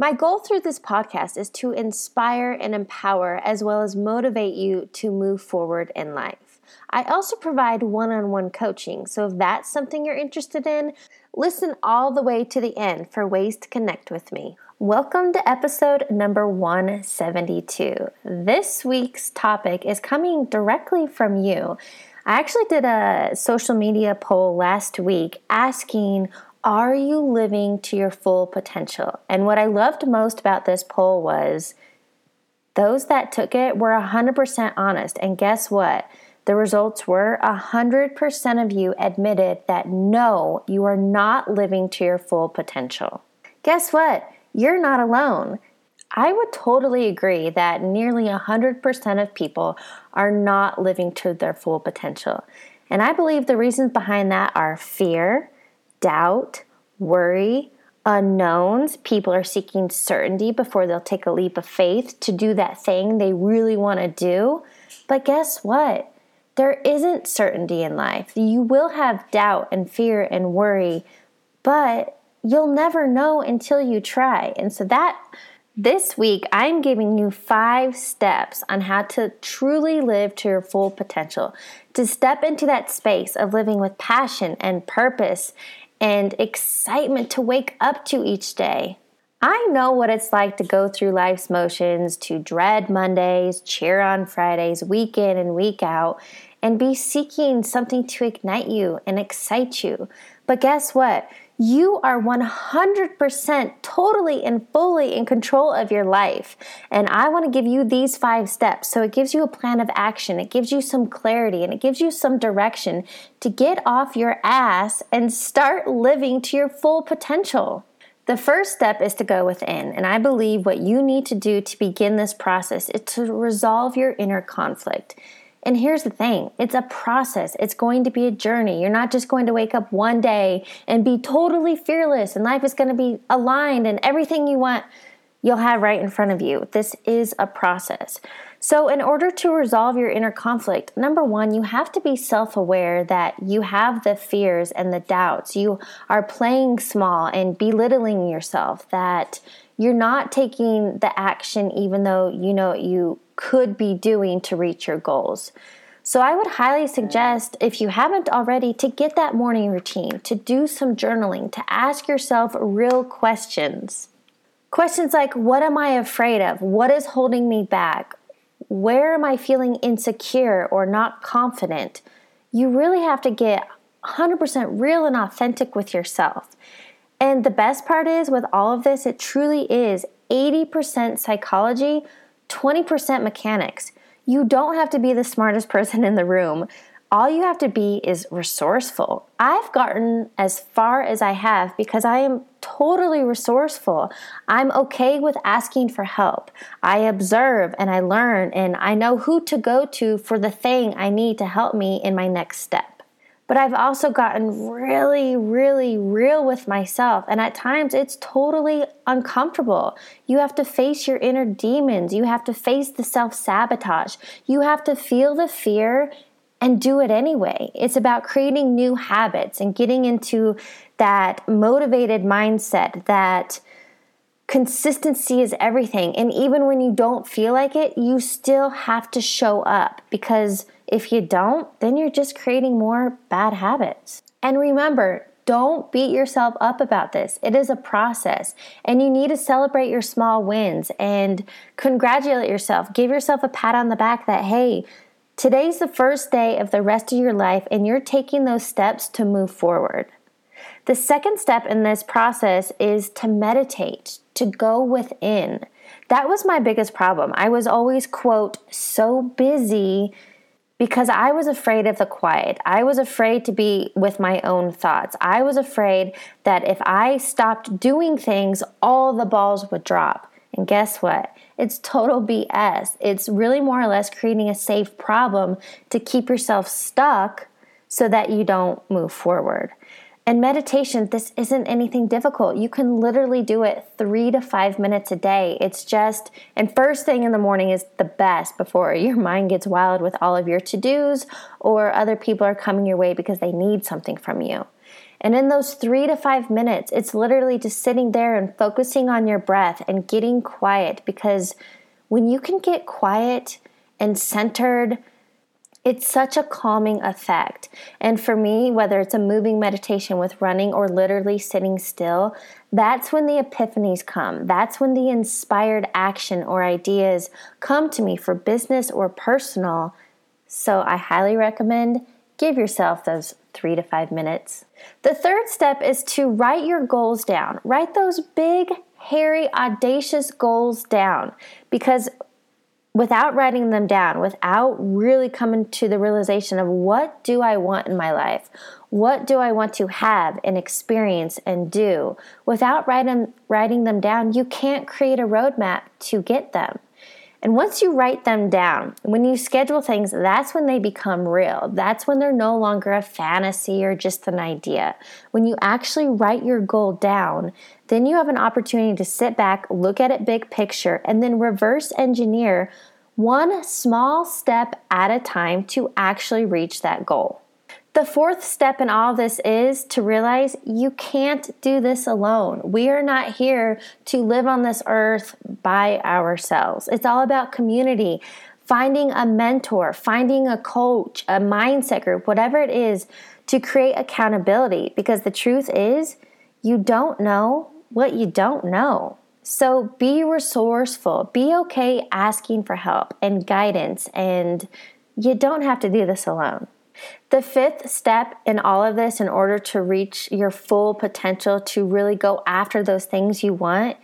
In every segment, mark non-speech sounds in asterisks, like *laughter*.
My goal through this podcast is to inspire and empower as well as motivate you to move forward in life. I also provide one on one coaching, so if that's something you're interested in, listen all the way to the end for ways to connect with me. Welcome to episode number 172. This week's topic is coming directly from you. I actually did a social media poll last week asking are you living to your full potential? And what I loved most about this poll was those that took it were 100% honest. And guess what? The results were 100% of you admitted that no, you are not living to your full potential. Guess what? You're not alone. I would totally agree that nearly 100% of people are not living to their full potential. And I believe the reasons behind that are fear, doubt, worry, unknowns. People are seeking certainty before they'll take a leap of faith to do that thing they really want to do. But guess what? There isn't certainty in life. You will have doubt and fear and worry, but you'll never know until you try. And so that this week, I'm giving you five steps on how to truly live to your full potential, to step into that space of living with passion and purpose and excitement to wake up to each day. I know what it's like to go through life's motions, to dread Mondays, cheer on Fridays, week in and week out, and be seeking something to ignite you and excite you. But guess what? You are 100% totally and fully in control of your life. And I want to give you these five steps. So it gives you a plan of action, it gives you some clarity, and it gives you some direction to get off your ass and start living to your full potential. The first step is to go within, and I believe what you need to do to begin this process is to resolve your inner conflict. And here's the thing it's a process, it's going to be a journey. You're not just going to wake up one day and be totally fearless, and life is going to be aligned, and everything you want you'll have right in front of you. This is a process. So, in order to resolve your inner conflict, number one, you have to be self aware that you have the fears and the doubts. You are playing small and belittling yourself, that you're not taking the action even though you know you could be doing to reach your goals. So, I would highly suggest, if you haven't already, to get that morning routine, to do some journaling, to ask yourself real questions. Questions like What am I afraid of? What is holding me back? Where am I feeling insecure or not confident? You really have to get 100% real and authentic with yourself. And the best part is, with all of this, it truly is 80% psychology, 20% mechanics. You don't have to be the smartest *laughs* person in the room. All you have to be is resourceful. I've gotten as far as I have because I am totally resourceful. I'm okay with asking for help. I observe and I learn, and I know who to go to for the thing I need to help me in my next step. But I've also gotten really, really real with myself. And at times it's totally uncomfortable. You have to face your inner demons. You have to face the self sabotage. You have to feel the fear and do it anyway. It's about creating new habits and getting into that motivated mindset that consistency is everything. And even when you don't feel like it, you still have to show up because if you don't, then you're just creating more bad habits. And remember, don't beat yourself up about this. It is a process, and you need to celebrate your small wins and congratulate yourself. Give yourself a pat on the back that, hey, today's the first day of the rest of your life, and you're taking those steps to move forward. The second step in this process is to meditate, to go within. That was my biggest problem. I was always, quote, so busy because I was afraid of the quiet. I was afraid to be with my own thoughts. I was afraid that if I stopped doing things, all the balls would drop. And guess what? It's total BS. It's really more or less creating a safe problem to keep yourself stuck so that you don't move forward. And meditation, this isn't anything difficult. You can literally do it three to five minutes a day. It's just, and first thing in the morning is the best before your mind gets wild with all of your to dos or other people are coming your way because they need something from you. And in those three to five minutes, it's literally just sitting there and focusing on your breath and getting quiet because when you can get quiet and centered, it's such a calming effect. And for me, whether it's a moving meditation with running or literally sitting still, that's when the epiphanies come. That's when the inspired action or ideas come to me for business or personal. So I highly recommend give yourself those three to five minutes. The third step is to write your goals down. Write those big, hairy, audacious goals down because without writing them down, without really coming to the realization of what do I want in my life? What do I want to have and experience and do? Without writing, writing them down, you can't create a roadmap to get them. And once you write them down, when you schedule things, that's when they become real. That's when they're no longer a fantasy or just an idea. When you actually write your goal down, then you have an opportunity to sit back, look at it big picture, and then reverse engineer one small step at a time to actually reach that goal. The fourth step in all this is to realize you can't do this alone. We are not here to live on this earth by ourselves. It's all about community, finding a mentor, finding a coach, a mindset group, whatever it is to create accountability. Because the truth is, you don't know what you don't know. So be resourceful, be okay asking for help and guidance, and you don't have to do this alone. The fifth step in all of this, in order to reach your full potential to really go after those things you want,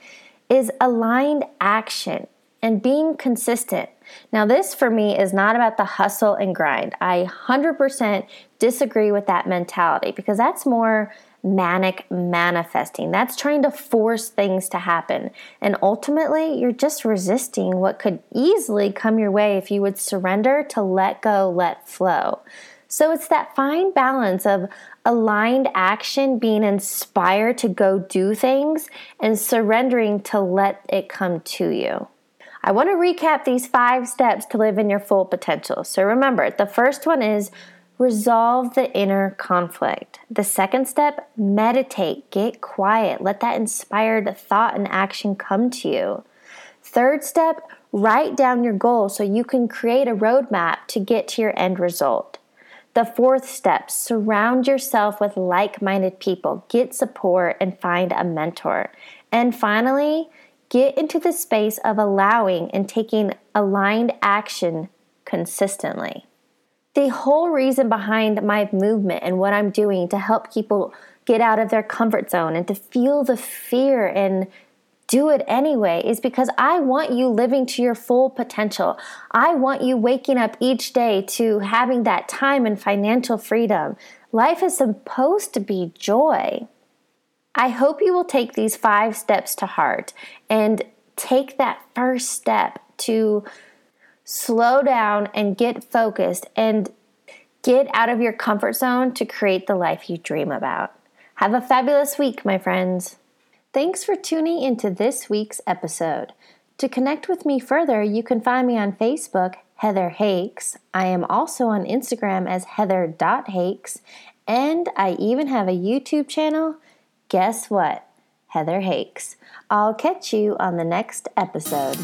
is aligned action and being consistent. Now, this for me is not about the hustle and grind. I 100% disagree with that mentality because that's more manic manifesting. That's trying to force things to happen. And ultimately, you're just resisting what could easily come your way if you would surrender to let go, let flow. So it's that fine balance of aligned action, being inspired to go do things, and surrendering to let it come to you. I want to recap these five steps to live in your full potential. So remember, the first one is Resolve the inner conflict. The second step, meditate, get quiet, let that inspired thought and action come to you. Third step, write down your goal so you can create a roadmap to get to your end result. The fourth step, surround yourself with like minded people, get support, and find a mentor. And finally, get into the space of allowing and taking aligned action consistently the whole reason behind my movement and what I'm doing to help people get out of their comfort zone and to feel the fear and do it anyway is because I want you living to your full potential. I want you waking up each day to having that time and financial freedom. Life is supposed to be joy. I hope you will take these five steps to heart and take that first step to slow down and get focused and get out of your comfort zone to create the life you dream about. Have a fabulous week, my friends. Thanks for tuning into this week's episode. To connect with me further, you can find me on Facebook, Heather Hakes. I am also on Instagram as heather.hakes, and I even have a YouTube channel. Guess what? Heather Hakes. I'll catch you on the next episode.